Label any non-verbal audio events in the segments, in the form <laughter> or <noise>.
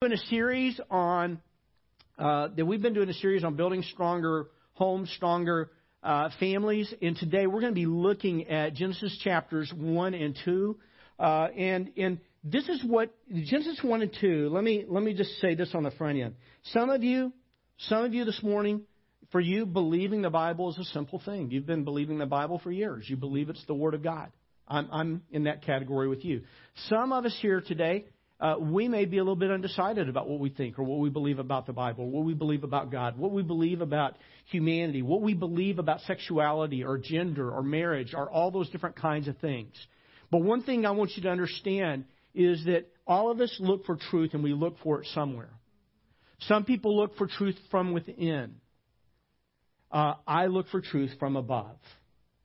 doing a series on uh, that we've been doing a series on building stronger homes, stronger uh, families, and today we're going to be looking at Genesis chapters one and two, uh, and and this is what Genesis one and two. Let me let me just say this on the front end. Some of you, some of you this morning, for you, believing the Bible is a simple thing. You've been believing the Bible for years. You believe it's the Word of God. I'm, I'm in that category with you. Some of us here today, uh, we may be a little bit undecided about what we think or what we believe about the Bible, what we believe about God, what we believe about humanity, what we believe about sexuality or gender or marriage or all those different kinds of things. But one thing I want you to understand is that all of us look for truth and we look for it somewhere. Some people look for truth from within. Uh, I look for truth from above.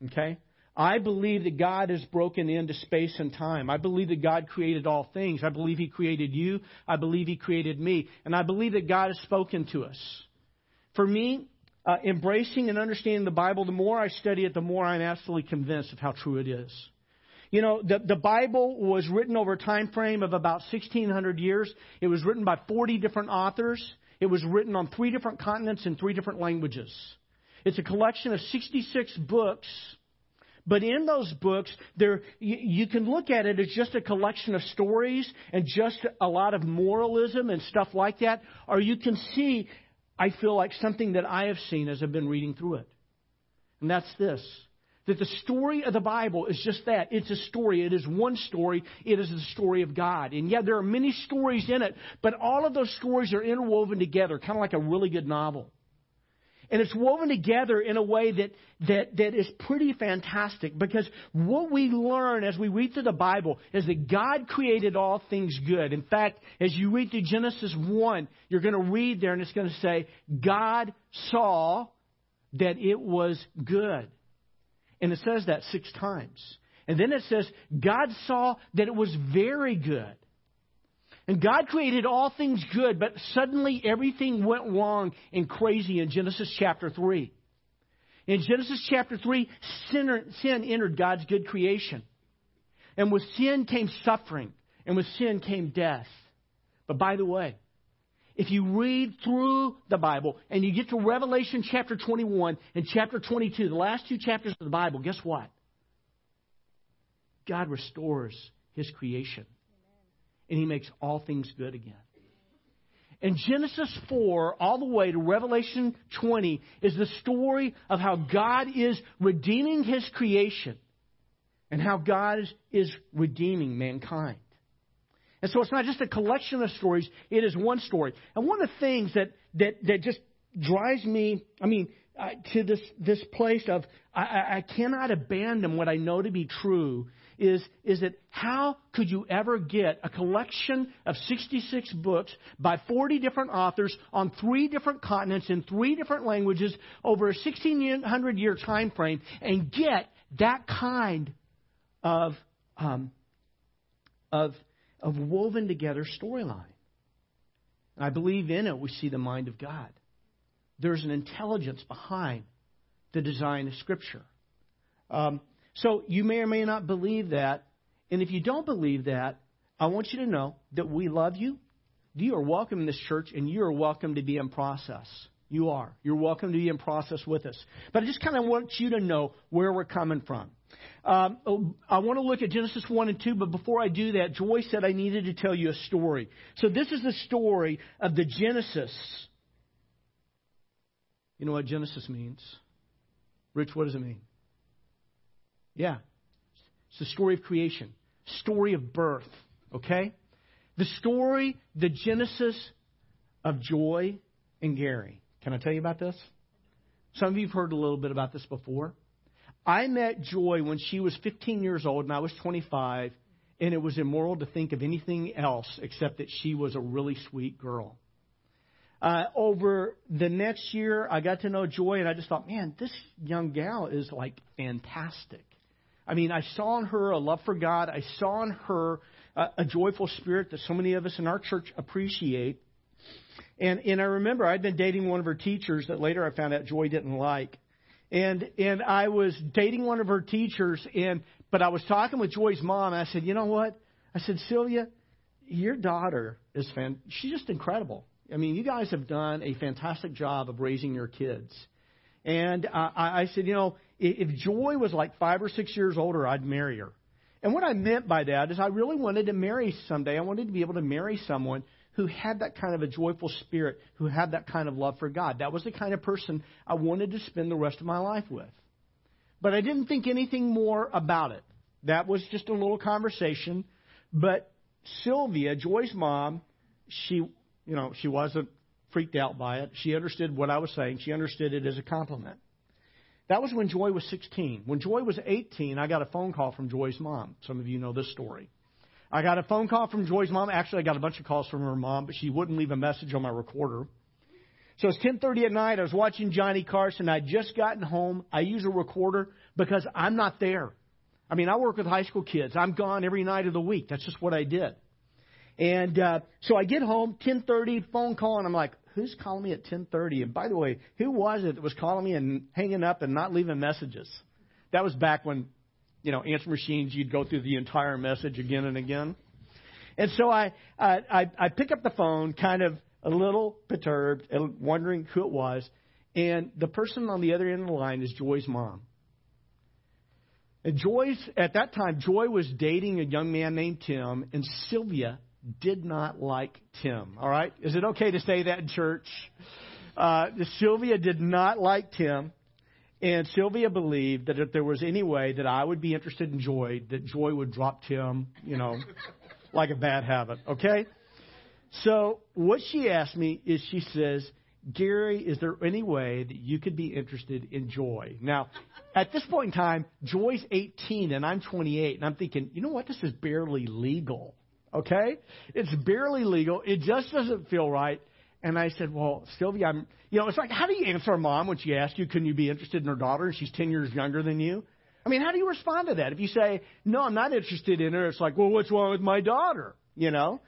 Okay? I believe that God has broken into space and time. I believe that God created all things. I believe He created you. I believe He created me. And I believe that God has spoken to us. For me, uh, embracing and understanding the Bible, the more I study it, the more I'm absolutely convinced of how true it is. You know, the, the Bible was written over a time frame of about 1,600 years. It was written by 40 different authors. It was written on three different continents in three different languages. It's a collection of 66 books but in those books, there you, you, can look at it as just a collection of stories and just a lot of moralism and stuff like that, or you can see, I feel like something that I have seen as I've been reading through it, and that's this: that the story of the Bible is just that. It's a story. It is one story. It is the story of God. And yeah, there are many stories in it, but all of those stories are interwoven together, kind of like a really good novel. And it's woven together in a way that, that, that is pretty fantastic because what we learn as we read through the Bible is that God created all things good. In fact, as you read through Genesis 1, you're going to read there and it's going to say, God saw that it was good. And it says that six times. And then it says, God saw that it was very good. And God created all things good, but suddenly everything went wrong and crazy in Genesis chapter 3. In Genesis chapter 3, sin, entered God's good creation. And with sin came suffering, and with sin came death. But by the way, if you read through the Bible and you get to Revelation chapter 21 and chapter 22, the last two chapters of the Bible, guess what? God restores his creation and he makes all things good again. And Genesis 4, all the way to Revelation 20, is the story of how God is redeeming his creation and how God is, is redeeming mankind. And so it's not just a collection of stories, it is one story. And one of the things that, that, that just drives me, I mean, uh, to this, this place of I, I cannot abandon what I know to be true is, is that how could you ever get a collection of 66 books by 40 different authors on three different continents in three different languages over a 1600 year time frame and get that kind of, um, of, of woven together storyline? I believe in it we see the mind of God. There's an intelligence behind the design of Scripture. Um, so you may or may not believe that. And if you don't believe that, I want you to know that we love you. You are welcome in this church, and you are welcome to be in process. You are. You're welcome to be in process with us. But I just kind of want you to know where we're coming from. Um, I want to look at Genesis 1 and 2, but before I do that, Joy said I needed to tell you a story. So this is the story of the Genesis. You know what Genesis means? Rich, what does it mean? Yeah. It's the story of creation, story of birth, okay? The story, the genesis of Joy and Gary. Can I tell you about this? Some of you have heard a little bit about this before. I met Joy when she was 15 years old and I was 25, and it was immoral to think of anything else except that she was a really sweet girl. Uh, over the next year, I got to know Joy, and I just thought, man, this young gal is like fantastic. I mean, I saw in her a love for God. I saw in her a, a joyful spirit that so many of us in our church appreciate. And and I remember I'd been dating one of her teachers that later I found out Joy didn't like. And and I was dating one of her teachers and but I was talking with Joy's mom and I said, "You know what?" I said, "Sylvia, your daughter is fan. She's just incredible. I mean, you guys have done a fantastic job of raising your kids. And uh, I, I said, you know, if Joy was like five or six years older, I'd marry her. And what I meant by that is I really wanted to marry someday. I wanted to be able to marry someone who had that kind of a joyful spirit, who had that kind of love for God. That was the kind of person I wanted to spend the rest of my life with. But I didn't think anything more about it. That was just a little conversation. But Sylvia, Joy's mom, she, you know, she wasn't freaked out by it. She understood what I was saying. She understood it as a compliment. That was when Joy was 16. When Joy was 18, I got a phone call from Joy's mom. Some of you know this story. I got a phone call from Joy's mom. Actually, I got a bunch of calls from her mom, but she wouldn't leave a message on my recorder. So it's 10:30 at night. I was watching Johnny Carson. I'd just gotten home. I use a recorder because I'm not there. I mean, I work with high school kids. I'm gone every night of the week. That's just what I did. And uh, so I get home, 10:30, phone call, and I'm like, "Who's calling me at 10:30?" And by the way, who was it that was calling me and hanging up and not leaving messages? That was back when you know, answer machines, you'd go through the entire message again and again. And so I, I, I pick up the phone, kind of a little perturbed, uh, wondering who it was. And the person on the other end of the line is Joy's mom. And Joy's, at that time, Joy was dating a young man named Tim, and Sylvia did not like Tim. All right? Is it okay to say that in church? Uh, Sylvia did not like Tim. And Sylvia believed that if there was any way that I would be interested in Joy, that Joy would drop Tim, you know, <laughs> like a bad habit. Okay? So what she asked me is she says, Gary, is there any way that you could be interested in Joy? Now, at this point in time, Joy's 18 and I'm 28, and I'm thinking, you know what? This is barely legal. Okay? It's barely legal. It just doesn't feel right. And I said, Well, Sylvia, I'm, you know, it's like, how do you answer a mom when she asks you, Can you be interested in her daughter and she's 10 years younger than you? I mean, how do you respond to that? If you say, No, I'm not interested in her, it's like, Well, what's wrong with my daughter? You know?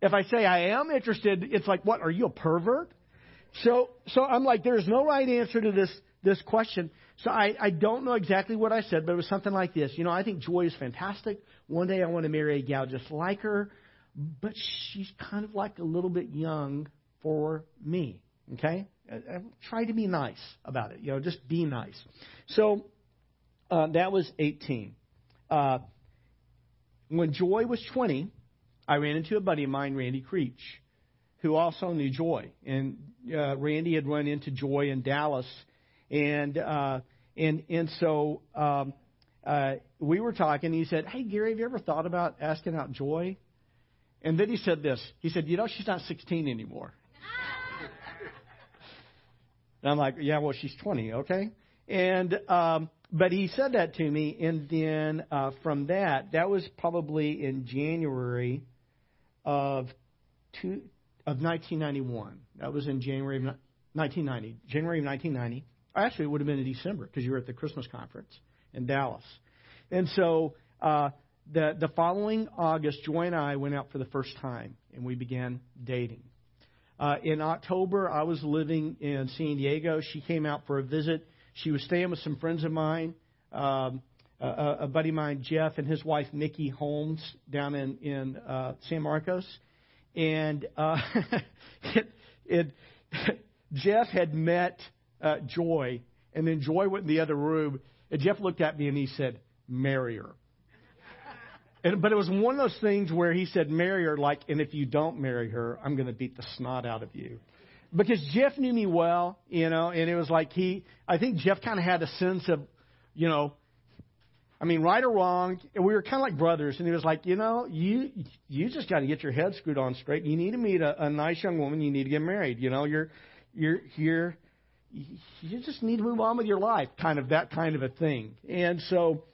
If I say I am interested, it's like, What? Are you a pervert? So, so I'm like, There's no right answer to this, this question. So I, I don't know exactly what I said, but it was something like this. You know, I think Joy is fantastic. One day I want to marry a gal just like her, but she's kind of like a little bit young for me. Okay? I Try to be nice about it. You know, just be nice. So uh, that was 18. Uh, when Joy was 20, I ran into a buddy of mine, Randy Creech, who also knew Joy. And uh, Randy had run into Joy in Dallas, and uh, and and so um, uh, we were talking. He said, "Hey Gary, have you ever thought about asking out Joy?" And then he said this. He said, "You know, she's not 16 anymore." <laughs> And I'm like, yeah, well, she's 20, okay? And, um, but he said that to me, and then uh, from that, that was probably in January of two, of 1991. That was in January of 1990, January of 1990. Actually, it would have been in December because you were at the Christmas conference in Dallas. And so uh, the the following August, Joy and I went out for the first time, and we began dating. Uh, in October, I was living in San Diego. She came out for a visit. She was staying with some friends of mine, um, a, a buddy of mine, Jeff, and his wife, Nikki Holmes, down in, in uh, San Marcos. And uh, <laughs> it, it, <laughs> Jeff had met uh, Joy, and then Joy went in the other room, and Jeff looked at me and he said, Marry her. And, but it was one of those things where he said, marry her, like, and if you don't marry her, I'm going to beat the snot out of you. Because Jeff knew me well, you know, and it was like he, I think Jeff kind of had a sense of, you know, I mean, right or wrong, and we were kind of like brothers, and he was like, you know, you you just got to get your head screwed on straight. You need to meet a, a nice young woman. You need to get married. You know, you're you're you're you just need to move on with your life, kind of that kind of a thing. And so,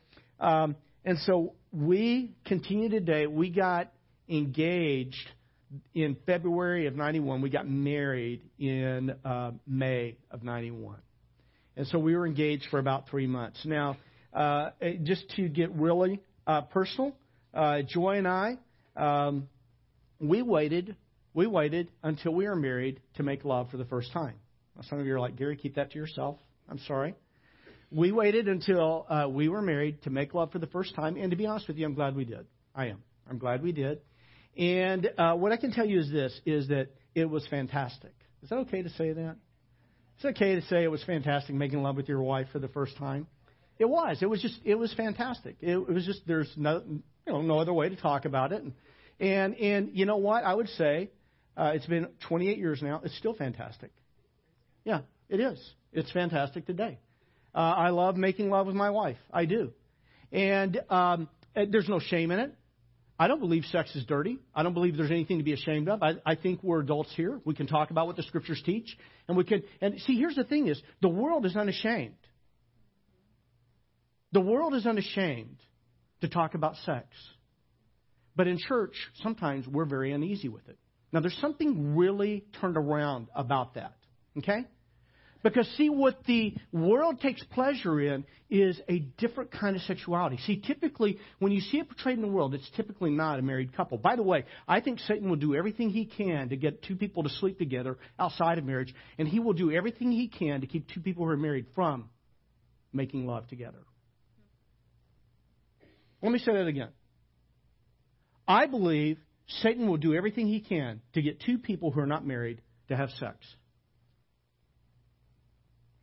um, and so we continue today. We got engaged in February of 91. We got married in uh, May of 91. And so we were engaged for about three months. Now, uh, just to get really uh, personal, uh, Joy and I, um, we waited. We waited until we were married to make love for the first time. Some of you are like, Gary, keep that to yourself. I'm sorry we waited until uh, we were married to make love for the first time, and to be honest with you, I'm glad we did. I am. I'm glad we did. And uh, what I can tell you is this: is that it was fantastic. Is that okay to say that? It's okay to say it was fantastic making love with your wife for the first time. It was. It was just. It was fantastic. It, it was just. There's no, you know, no other way to talk about it. And and, and you know what? I would say uh, it's been 28 years now. It's still fantastic. Yeah, it is. It's fantastic today. Uh, I love making love with my wife. I do. And um, there's no shame in it. I don't believe sex is dirty. I don't believe there's anything to be ashamed of. I, I think we're adults here. We can talk about what the scriptures teach, and we can. And see, here's the thing: is the world is unashamed. The world is unashamed to talk about sex, but in church sometimes we're very uneasy with it. Now, there's something really turned around about that. Okay? Because, see, what the world takes pleasure in is a different kind of sexuality. See, typically, when you see it portrayed in the world, it's typically not a married couple. By the way, I think Satan will do everything he can to get two people to sleep together outside of marriage, and he will do everything he can to keep two people who are married from making love together. Let me say that again. I believe Satan will do everything he can to get two people who are not married to have sex.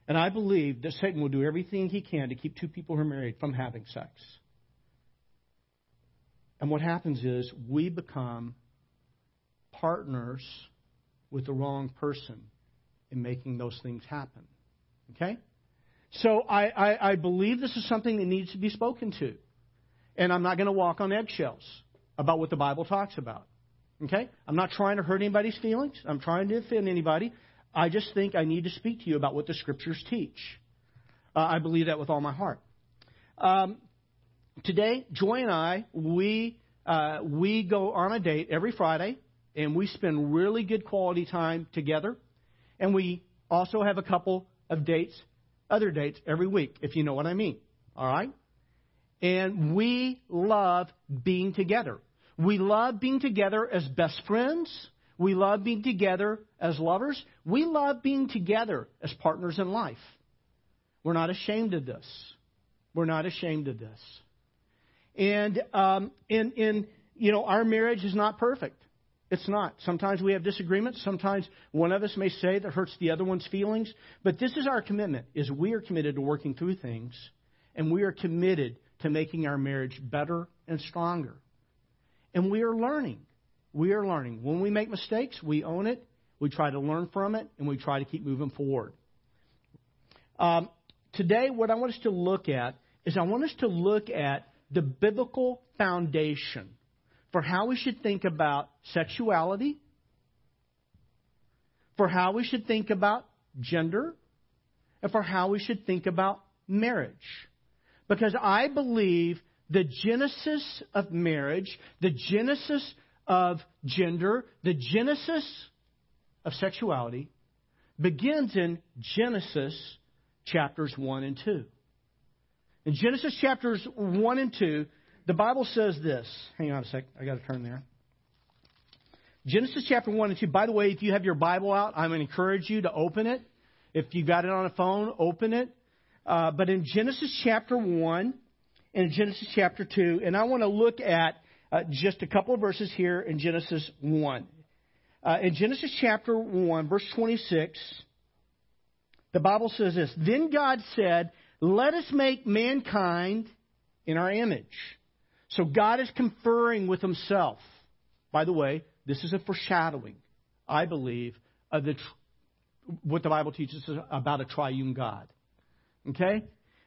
And I believe that Satan will do everything he can to keep two people who are married from having sex. And what happens is we become partners with the wrong person in making those things happen. Okay? So I, I, I believe this is something that needs to be spoken to. And I'm not going to walk on eggshells about what the Bible talks about. Okay? I'm not trying to hurt anybody's feelings. I'm trying to offend anybody. I just think I need to speak to you about what the Scriptures teach. Uh, I believe that with all my heart. Um, today, Joy and I, we uh, we go on a date every Friday, and we spend really good quality time together. And we also have a couple of dates, other dates every week, if you know what I mean. All right? And we love being together. We love being together as best friends. We love being together as lovers. We love being together as partners in life. We're not ashamed of this. We're not ashamed of this. And um, in, in you know, our marriage is not perfect. It's not. Sometimes we have disagreements. Sometimes one of us may say that hurts the other one's feelings. But this is our commitment: is we are committed to working through things, and we are committed to making our marriage better and stronger. And we are learning. We are learning. When we make mistakes, we own it, we try to learn from it, and we try to keep moving forward. Um, today, what I want us to look at is I want us to look at the biblical foundation for how we should think about sexuality, for how we should think about gender, and for how we should think about marriage. Because I believe the genesis of marriage, the genesis of gender, the genesis of sexuality, begins in Genesis chapters 1 and 2. In Genesis chapters 1 and 2, the Bible says this. Hang on a sec. I got to turn there. Genesis chapter 1 and 2. By the way, if you have your Bible out, I'm going to encourage you to open it. If you've got it on a phone, open it. Uh, but in Genesis chapter 1 and Genesis chapter 2, and I want to look at uh, just a couple of verses here in Genesis 1. Uh, in Genesis chapter 1, verse 26, the Bible says this Then God said, Let us make mankind in our image. So God is conferring with himself. By the way, this is a foreshadowing, I believe, of the, what the Bible teaches about a triune God. Okay?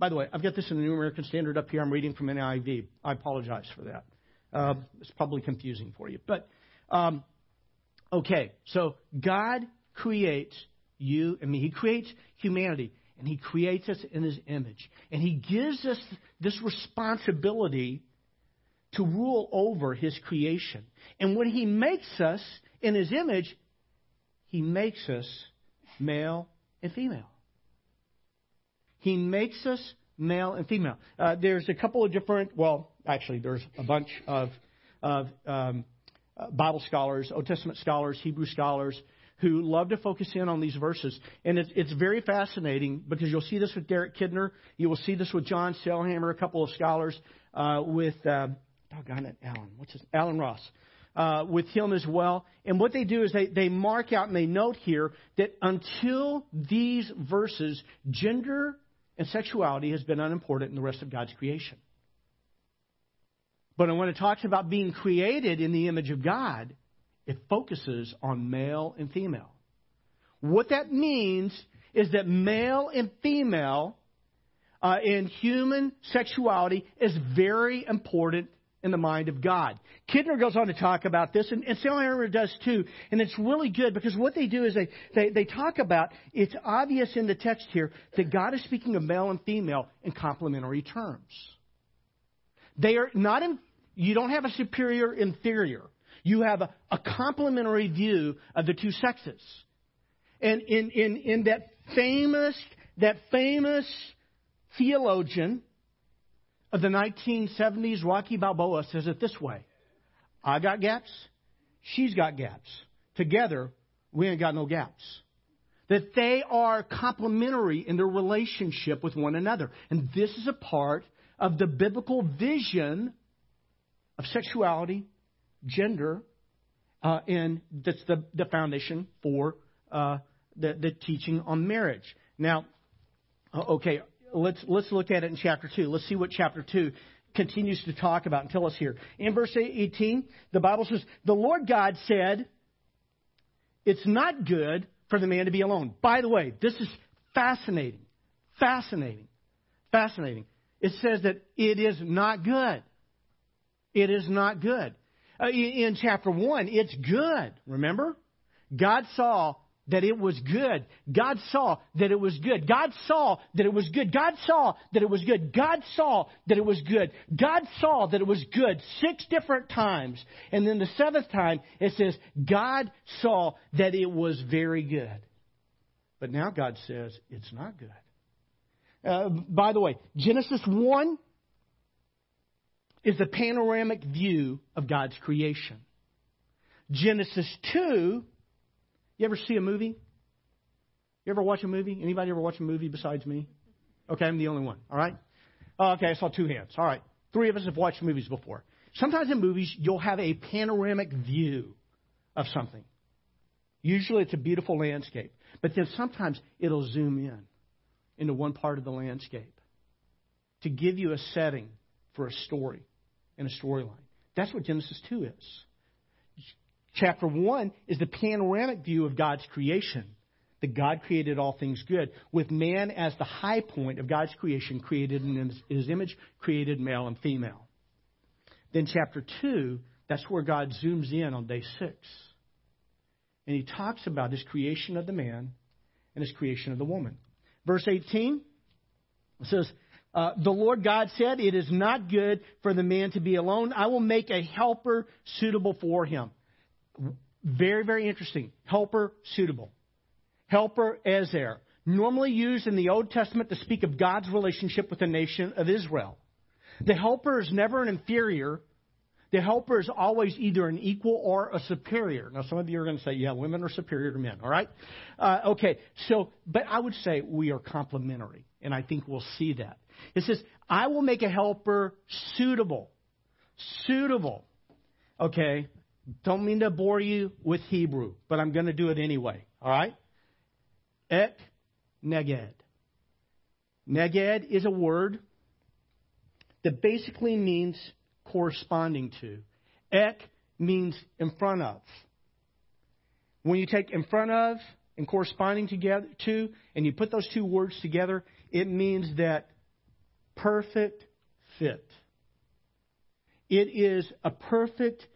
By the way, I've got this in the New American Standard up here. I'm reading from NIV. I apologize for that. Uh, it's probably confusing for you. But, um, okay, so God creates you and me. He creates humanity, and He creates us in His image. And He gives us this responsibility to rule over his creation. And when he makes us in his image, he makes us male and female. He makes us male and female. Uh, there's a couple of different, well, actually, there's a bunch of, of um, uh, Bible scholars, Old Testament scholars, Hebrew scholars, who love to focus in on these verses. And it's, it's very fascinating because you'll see this with Derek Kidner. You will see this with John Sailhamer, a couple of scholars, uh, with, uh, doggone it, Allen, what's his, Allen Ross. Uh, with him as well. And what they do is they, they mark out and they note here that until these verses, gender and sexuality has been unimportant in the rest of God's creation. But when it talks about being created in the image of God, it focuses on male and female. What that means is that male and female uh, in human sexuality is very important in the mind of God. Kidner goes on to talk about this, and, and Sailhamer does too, and it's really good because what they do is they, they, they talk about, it's obvious in the text here that God is speaking of male and female in complementary terms. They are not in, you don't have a superior inferior you have a, a complementary view of the two sexes. And in, in, in that famous, that famous theologian of the 1970s, Rocky Balboa, says it this way I got gaps, she's got gaps. Together, we ain't got no gaps. That they are complementary in their relationship with one another. And this is a part of the biblical vision of sexuality gender, uh, and that's the, the foundation for uh, the, the teaching on marriage. Now, uh, okay, let's let's look at it in chapter two. Let's see what chapter two continues to talk about and tell us here. In verse 18, the Bible says, "The Lord God said, it's not good for the man to be alone." By the way, this is fascinating, fascinating, fascinating. It says that it is not good. It is not good uh, in chapter 1, it's good. Remember? God saw that it was good. God saw that it was good. God saw that it was good. God saw that it was good. God saw that it was good. God saw that it was good six different times. And then the seventh time, it says, God saw that it was very good. But now God says it's not good. Uh, by the way, Genesis 1 is the panoramic view of God's creation. Genesis 2, you ever see a movie? You ever watch a movie? Anybody ever watch a movie besides me? Okay, I'm the only one. All right? Oh, okay, I saw two hands. All right. Three of us have watched movies before. Sometimes in movies, you'll have a panoramic view of something. Usually it's a beautiful landscape. But then sometimes it'll zoom in into one part of the landscape to give you a setting for a story and a storyline. That's what Genesis 2 is. Chapter 1 is the panoramic view of God's creation. That God created all things good, with man as the high point of God's creation, created in his image, created male and female. Then, chapter 2, that's where God zooms in on day 6. And he talks about his creation of the man and his creation of the woman. Verse 18 says, uh, the Lord God said, It is not good for the man to be alone. I will make a helper suitable for him. Very, very interesting. Helper suitable. Helper Ezer. Normally used in the Old Testament to speak of God's relationship with the nation of Israel. The helper is never an inferior. The helper is always either an equal or a superior. Now, some of you are going to say, yeah, women are superior to men, all right? Uh, okay, so, but I would say we are complementary, and I think we'll see that. It says, I will make a helper suitable. Suitable. Okay? Don't mean to bore you with Hebrew, but I'm going to do it anyway. All right? Ek neged. Neged is a word that basically means corresponding to. Ek means in front of. When you take in front of and corresponding together to, and you put those two words together, it means that perfect fit. It is a perfect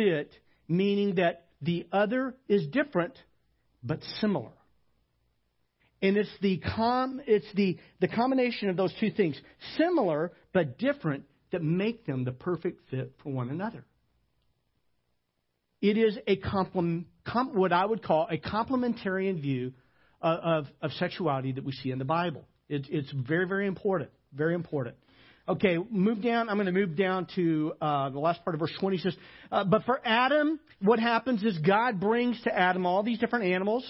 fit, meaning that the other is different but similar. And it's the com, it's the, the combination of those two things. Similar but different that make them the perfect fit for one another. It is a complement, com, what I would call a complementarian view of, of, of sexuality that we see in the Bible. It, it's very, very important. Very important. Okay, move down. I'm going to move down to uh, the last part of verse 20. It says, uh, But for Adam, what happens is God brings to Adam all these different animals,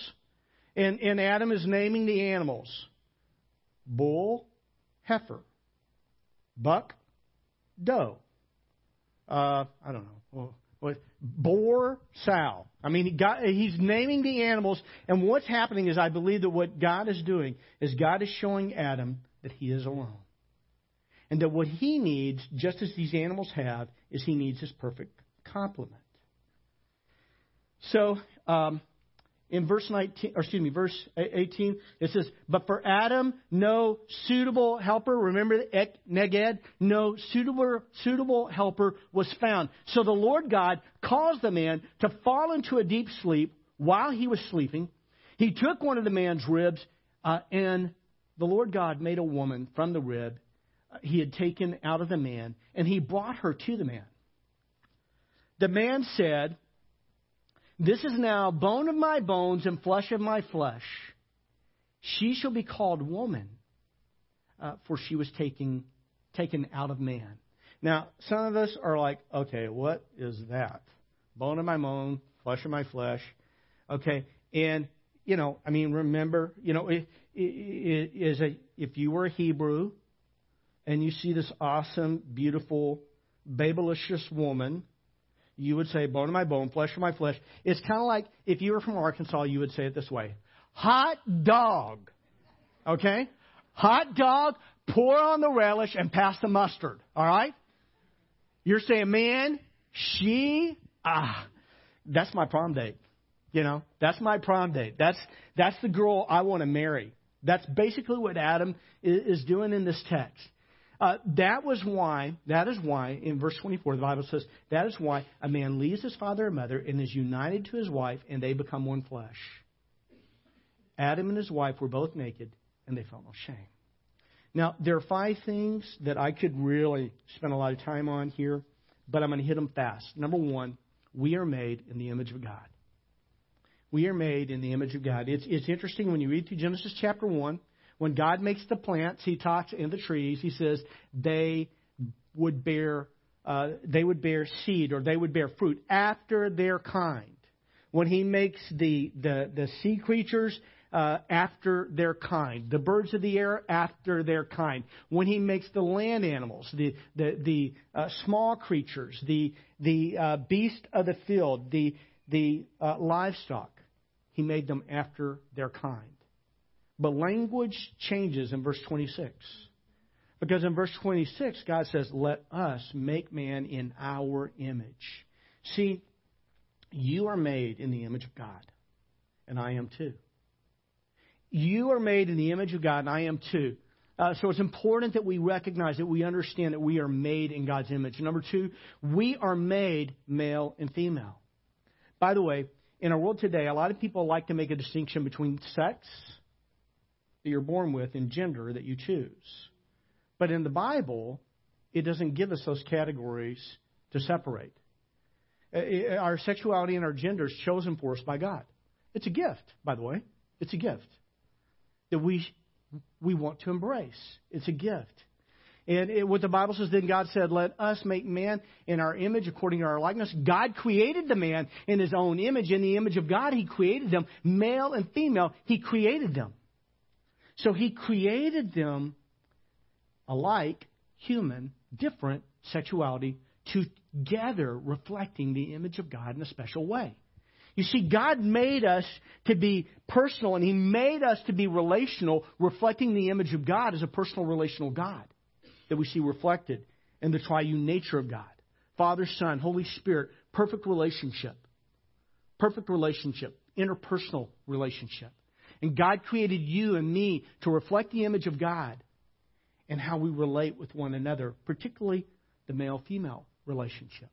and, and Adam is naming the animals bull, heifer, buck, doe. Uh, I don't know. Well, boar, sow. I mean, he got, he's naming the animals, and what's happening is I believe that what God is doing is God is showing Adam that he is alone. And that what he needs, just as these animals have, is he needs his perfect complement. So, um, in verse 19, or excuse me, verse 18, it says, But for Adam, no suitable helper, remember ek neged, no suitable, suitable helper was found. So the Lord God caused the man to fall into a deep sleep while he was sleeping. He took one of the man's ribs, uh, and the Lord God made a woman from the rib he had taken out of the man, and he brought her to the man. The man said, this is now bone of my bones and flesh of my flesh. She shall be called woman, uh, for she was taken, taken out of man. Now, some of us are like, okay, what is that? Bone of my bone, flesh of my flesh. Okay, and, you know, I mean, remember, you know, it, it, it is a, if you were a Hebrew and you see this awesome, beautiful, babylicious woman, you would say bone of my bone, flesh of my flesh. It's kind of like if you were from Arkansas, you would say it this way hot dog. Okay? Hot dog, pour on the relish and pass the mustard. All right? You're saying, man, she, ah, that's my prom date. You know, that's my prom date. That's, that's the girl I want to marry. That's basically what Adam is, is doing in this text. Uh, that was why, that is why, in verse 24, the Bible says, that is why a man leaves his father and mother and is united to his wife, and they become one flesh. Adam and his wife were both naked, and they felt no shame. Now, there are five things that I could really spend a lot of time on here, but I'm going to hit them fast. Number one, we are made in the image of God. We are made in the image of God. It's, it's interesting when you read through Genesis chapter 1, when God makes the plants, He talks in the trees. He says they would bear uh, they would bear seed or they would bear fruit after their kind. When He makes the the, the sea creatures. Uh, after their kind, the birds of the air after their kind. When he makes the land animals, the the the uh, small creatures, the the uh, beast of the field, the the uh, livestock, he made them after their kind. But language changes in verse 26. Because in verse 26, God says, Let us make man in our image. See, you are made in the image of God, and I am too. You are made in the image of God, and I am too. Uh, so it's important that we recognize that we understand that we are made in God's image. Number two, we are made male and female. By the way, in our world today, a lot of people like to make a distinction between sex that you're born with and gender that you choose. But in the Bible, it doesn't give us those categories to separate. Uh, our sexuality and our gender is chosen for us by God. It's a gift, by the way. It's a gift that we we want to embrace. It's a gift. And it, what the Bible says, then God said, Let us make man in our image according to our likeness. God created the man in his own image. In the image of God, he created them. Male and female, he created them. So he created them alike, human, different sexuality, together reflecting the image of God in a special way. You see, God made us to be personal, and He made us to be relational, reflecting the image of God as a personal, relational God that we see reflected in the triune nature of God Father, Son, Holy Spirit, perfect relationship. Perfect relationship, interpersonal relationship. And God created you and me to reflect the image of God and how we relate with one another, particularly the male female relationship.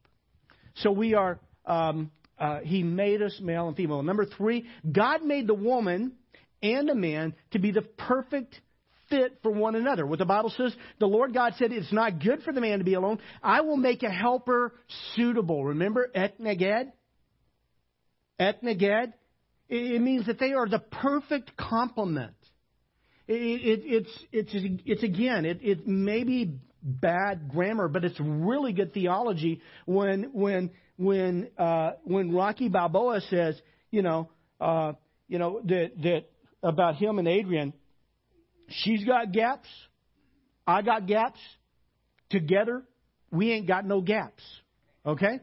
So we are, um, uh, He made us male and female. Number three, God made the woman and the man to be the perfect fit for one another. What the Bible says, the Lord God said, It's not good for the man to be alone. I will make a helper suitable. Remember etneged? Etneged? It means that they are the perfect complement. It, it, it's, it's, it's again, it, it may be bad grammar, but it's really good theology when, when, when, uh, when Rocky Balboa says, you know, uh, you know, that, that about him and Adrian, she's got gaps, I got gaps. Together, we ain't got no gaps. Okay?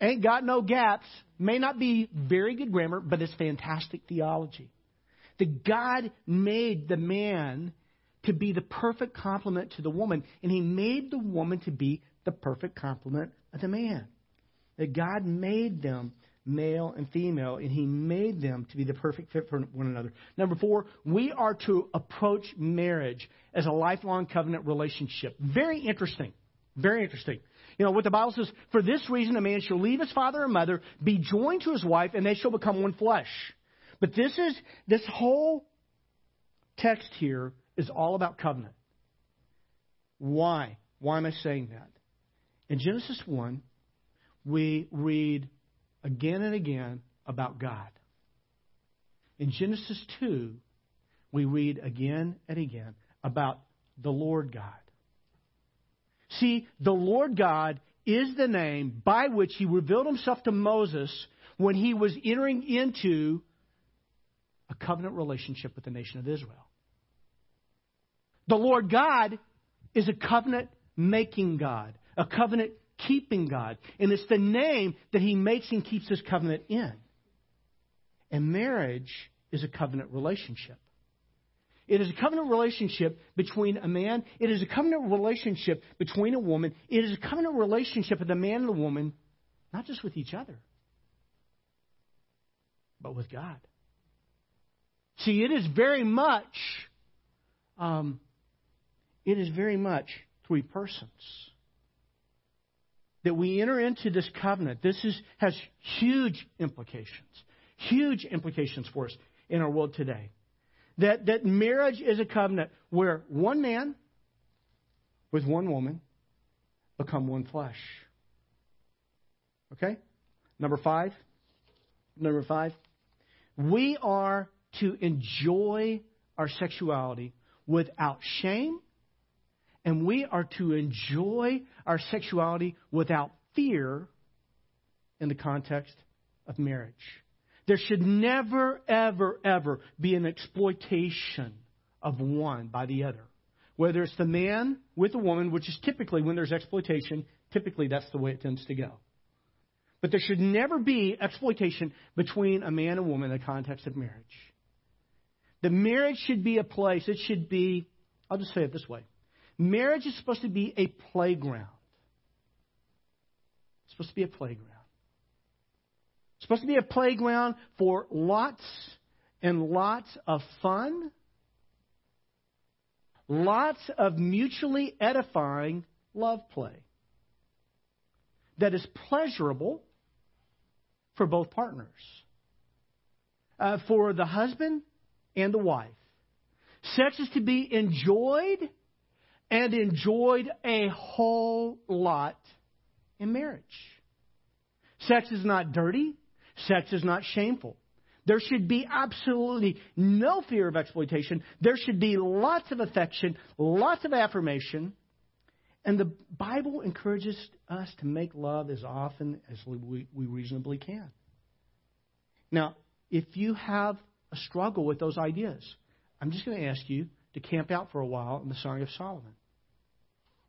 Ain't got no gaps may not be very good grammar, but it's fantastic theology. That God made the man to be the perfect complement to the woman, and he made the woman to be the perfect complement of the man. That God made them male and female, and he made them to be the perfect fit for one another. Number four, we are to approach marriage as a lifelong covenant relationship. Very interesting. Very interesting. You know what the Bible says? For this reason, a man shall leave his father and mother, be joined to his wife, and they shall become one flesh. But this is this whole text here is all about covenant. Why? Why am I saying that? In Genesis 1, we read again and again about God. In Genesis 2, we read again and again about the Lord God. See, the Lord God is the name by which he revealed himself to Moses when he was entering into a covenant relationship with the nation of Israel. The Lord God is a covenant making God, a covenant keeping God. And it's the name that he makes and keeps his covenant in. And marriage is a covenant relationship. It is a covenant relationship between a man. It is a covenant relationship between a woman. It is a covenant relationship of the man and the woman, not just with each other, but with God. See, it is very much, um, it is very much three persons that we enter into this covenant. This is, has huge implications, huge implications for us in our world today. That, that marriage is a covenant where one man with one woman become one flesh. Okay? Number five. Number five. We are to enjoy our sexuality without shame, and we are to enjoy our sexuality without fear in the context of marriage. There should never, ever, ever be an exploitation of one by the other. Whether it's the man with the woman, which is typically when there's exploitation, typically that's the way it tends to go. But there should never be exploitation between a man and woman in the context of marriage. The marriage should be a place, it should be, I'll just say it this way marriage is supposed to be a playground. It's supposed to be a playground. It's supposed to be a playground for lots and lots of fun, lots of mutually edifying love play that is pleasurable for both partners, uh, for the husband and the wife. Sex is to be enjoyed and enjoyed a whole lot in marriage. Sex is not dirty. Sex is not shameful. There should be absolutely no fear of exploitation. There should be lots of affection, lots of affirmation. And the Bible encourages us to make love as often as we, we reasonably can. Now, if you have a struggle with those ideas, I'm just going to ask you to camp out for a while in the Song of Solomon.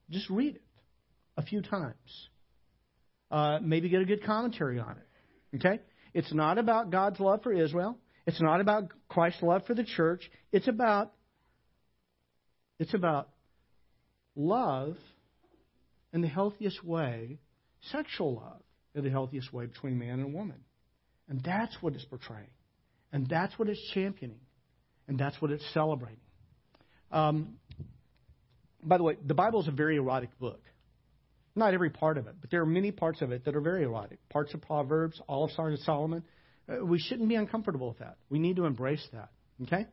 Just read it a few times. Uh, maybe get a good commentary on it. Okay? It's not about God's love for Israel. It's not about Christ's love for the church. It's about it's about love in the healthiest way, sexual love in the healthiest way between man and woman. And that's what it's portraying. And that's what it's championing. And that's what it's celebrating. Um, by the way, the Bible is a very erotic book. Not every part of it, but there are many parts of it that are very erotic. Parts of Proverbs, all of Song of Solomon. Uh, we shouldn't be uncomfortable with that. We need to embrace that. Okay?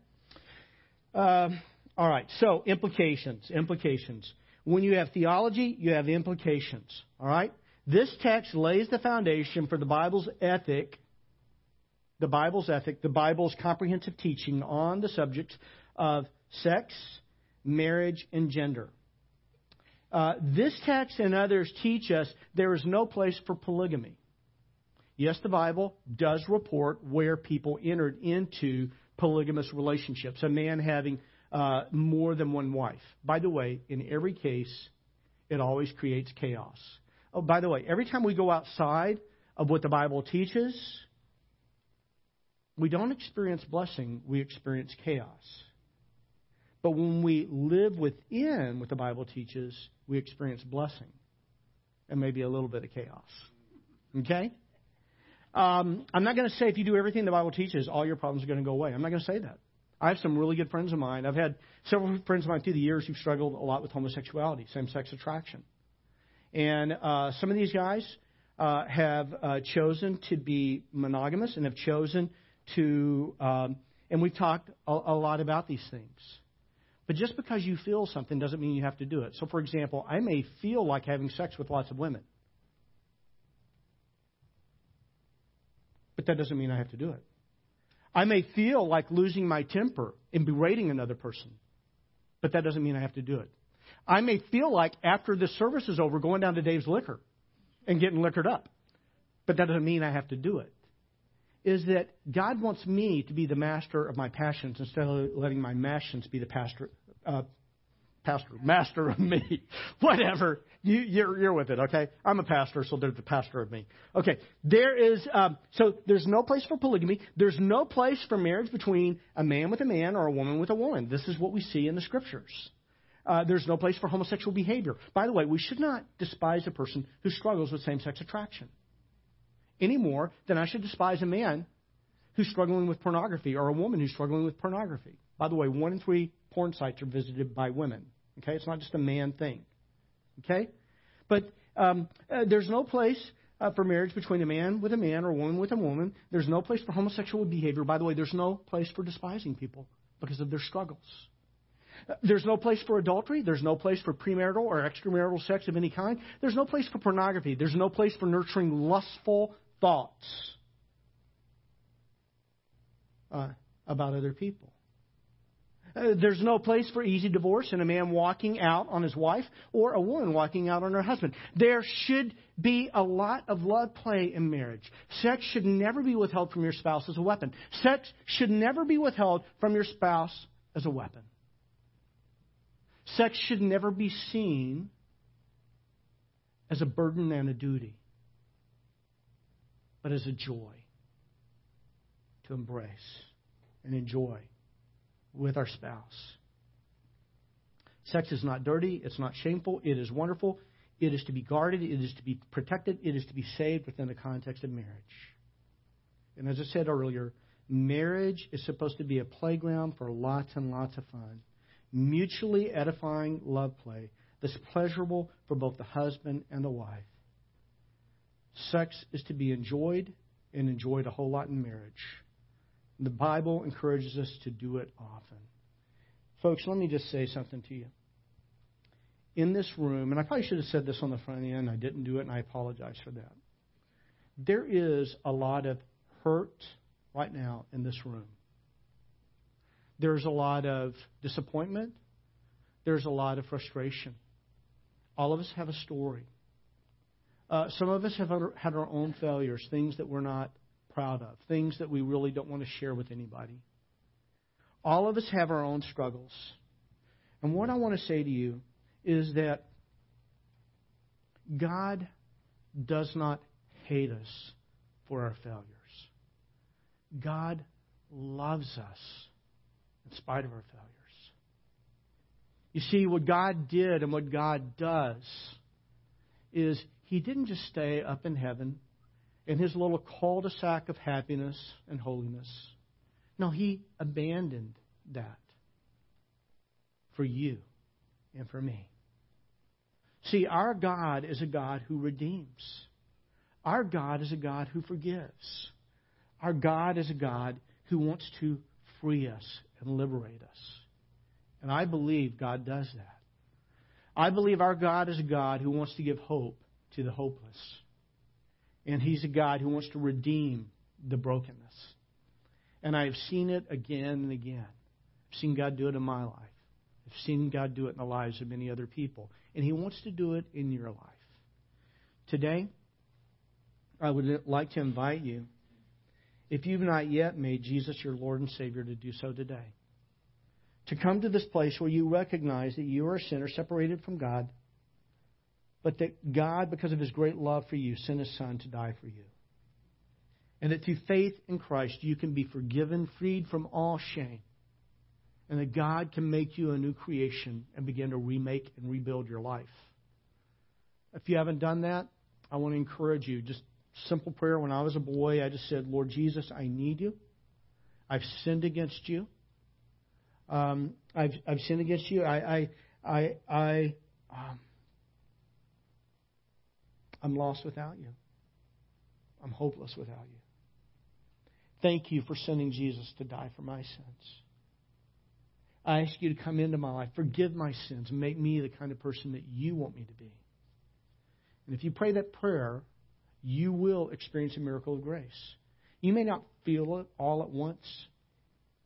Uh, All right, so implications. Implications. When you have theology, you have implications. All right? This text lays the foundation for the Bible's ethic, the Bible's ethic, the Bible's comprehensive teaching on the subjects of sex, marriage, and gender. Uh, this text and others teach us there is no place for polygamy. Yes, the Bible does report where people entered into polygamous relationships, a man having uh, more than one wife. By the way, in every case, it always creates chaos. Oh, by the way, every time we go outside of what the Bible teaches, we don't experience blessing, we experience chaos. But when we live within what the Bible teaches, we experience blessing and maybe a little bit of chaos. Okay? Um, I'm not going to say if you do everything the Bible teaches, all your problems are going to go away. I'm not going to say that. I have some really good friends of mine. I've had several friends of mine through the years who've struggled a lot with homosexuality, same sex attraction. And uh, some of these guys uh, have uh, chosen to be monogamous and have chosen to, um, and we've talked a, a lot about these things. But just because you feel something doesn't mean you have to do it. So, for example, I may feel like having sex with lots of women, but that doesn't mean I have to do it. I may feel like losing my temper and berating another person, but that doesn't mean I have to do it. I may feel like after the service is over, going down to Dave's Liquor and getting liquored up, but that doesn't mean I have to do it. Is that God wants me to be the master of my passions instead of letting my passions be the pastor, uh, pastor, master of me. <laughs> Whatever. You, you're, you're with it, okay? I'm a pastor, so they're the pastor of me. Okay. There is, um, so there's no place for polygamy. There's no place for marriage between a man with a man or a woman with a woman. This is what we see in the scriptures. Uh, there's no place for homosexual behavior. By the way, we should not despise a person who struggles with same sex attraction any more than I should despise a man who's struggling with pornography or a woman who's struggling with pornography. By the way, one in three porn sites are visited by women. Okay, it's not just a man thing. Okay, but um, uh, there's no place uh, for marriage between a man with a man or a woman with a woman. There's no place for homosexual behavior. By the way, there's no place for despising people because of their struggles. There's no place for adultery. There's no place for premarital or extramarital sex of any kind. There's no place for pornography. There's no place for nurturing lustful thoughts uh, about other people. Uh, there's no place for easy divorce in a man walking out on his wife or a woman walking out on her husband. There should be a lot of love play in marriage. Sex should never be withheld from your spouse as a weapon. Sex should never be withheld from your spouse as a weapon. Sex should never be seen as a burden and a duty, but as a joy to embrace and enjoy with our spouse. Sex is not dirty, it's not shameful, it is wonderful. It is to be guarded, it is to be protected, it is to be saved within the context of marriage. And as I said earlier, marriage is supposed to be a playground for lots and lots of fun. Mutually edifying love play that's pleasurable for both the husband and the wife. Sex is to be enjoyed and enjoyed a whole lot in marriage. The Bible encourages us to do it often. Folks, let me just say something to you. In this room, and I probably should have said this on the front end, I didn't do it, and I apologize for that. There is a lot of hurt right now in this room. There's a lot of disappointment. There's a lot of frustration. All of us have a story. Uh, some of us have had our own failures, things that we're not proud of, things that we really don't want to share with anybody. All of us have our own struggles. And what I want to say to you is that God does not hate us for our failures. God loves us in spite of our failures. You see, what God did and what God does is He didn't just stay up in heaven in his little cul de sac of happiness and holiness. No, he abandoned that for you and for me. See, our God is a God who redeems. Our God is a God who forgives. Our God is a God who wants to free us and liberate us. And I believe God does that. I believe our God is a God who wants to give hope to the hopeless. And He's a God who wants to redeem the brokenness. And I have seen it again and again. I've seen God do it in my life. I've seen God do it in the lives of many other people. And He wants to do it in your life. Today, I would like to invite you, if you've not yet made Jesus your Lord and Savior, to do so today. To come to this place where you recognize that you are a sinner separated from God, but that God, because of His great love for you, sent His Son to die for you. And that through faith in Christ, you can be forgiven, freed from all shame and that God can make you a new creation and begin to remake and rebuild your life. If you haven't done that, I want to encourage you. Just simple prayer. When I was a boy, I just said, Lord Jesus, I need you. I've sinned against you. Um, I've, I've sinned against you. I, I, I, I um, I'm lost without you. I'm hopeless without you. Thank you for sending Jesus to die for my sins. I ask you to come into my life, forgive my sins, and make me the kind of person that you want me to be. And if you pray that prayer, you will experience a miracle of grace. You may not feel it all at once.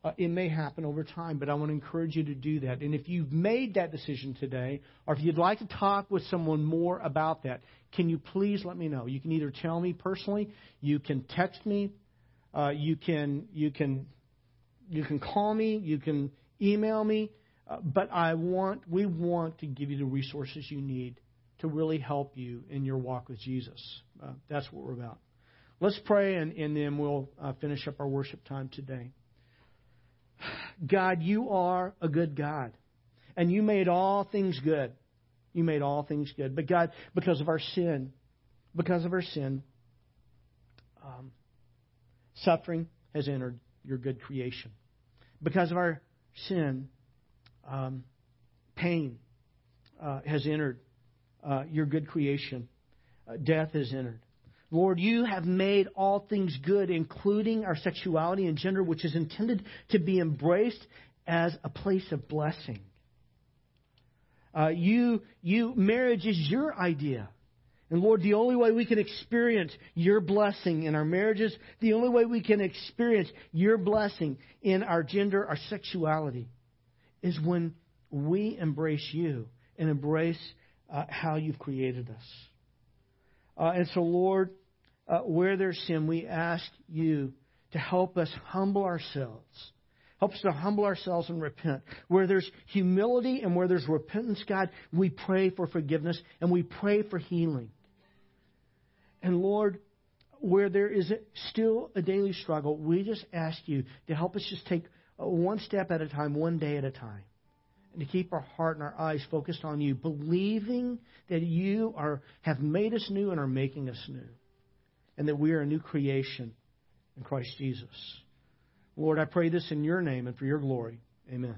Uh, it may happen over time, but I want to encourage you to do that. And if you've made that decision today, or if you'd like to talk with someone more about that, can you please let me know? You can either tell me personally, you can text me, uh, you can you can you can call me, you can email me. Uh, but I want, we want to give you the resources you need to really help you in your walk with Jesus. Uh, that's what we're about. Let's pray, and, and then we'll uh, finish up our worship time today. God, you are a good God, and you made all things good. You made all things good. But God, because of our sin, because of our sin, um, suffering has entered your good creation. Because of our sin, um, pain uh, has entered uh, your good creation. Uh, death has entered. Lord, you have made all things good, including our sexuality and gender, which is intended to be embraced as a place of blessing. Uh, you, you, marriage is your idea. And Lord, the only way we can experience your blessing in our marriages, the only way we can experience your blessing in our gender, our sexuality, is when we embrace you and embrace uh, how you've created us. Uh, and so, Lord, uh, where there's sin, we ask you to help us humble ourselves. Help us to humble ourselves and repent. Where there's humility and where there's repentance, God, we pray for forgiveness and we pray for healing. And Lord, where there is still a daily struggle, we just ask you to help us just take one step at a time, one day at a time. And to keep our heart and our eyes focused on you, believing that you are, have made us new and are making us new. And that we are a new creation in Christ Jesus. Lord, I pray this in your name and for your glory. Amen.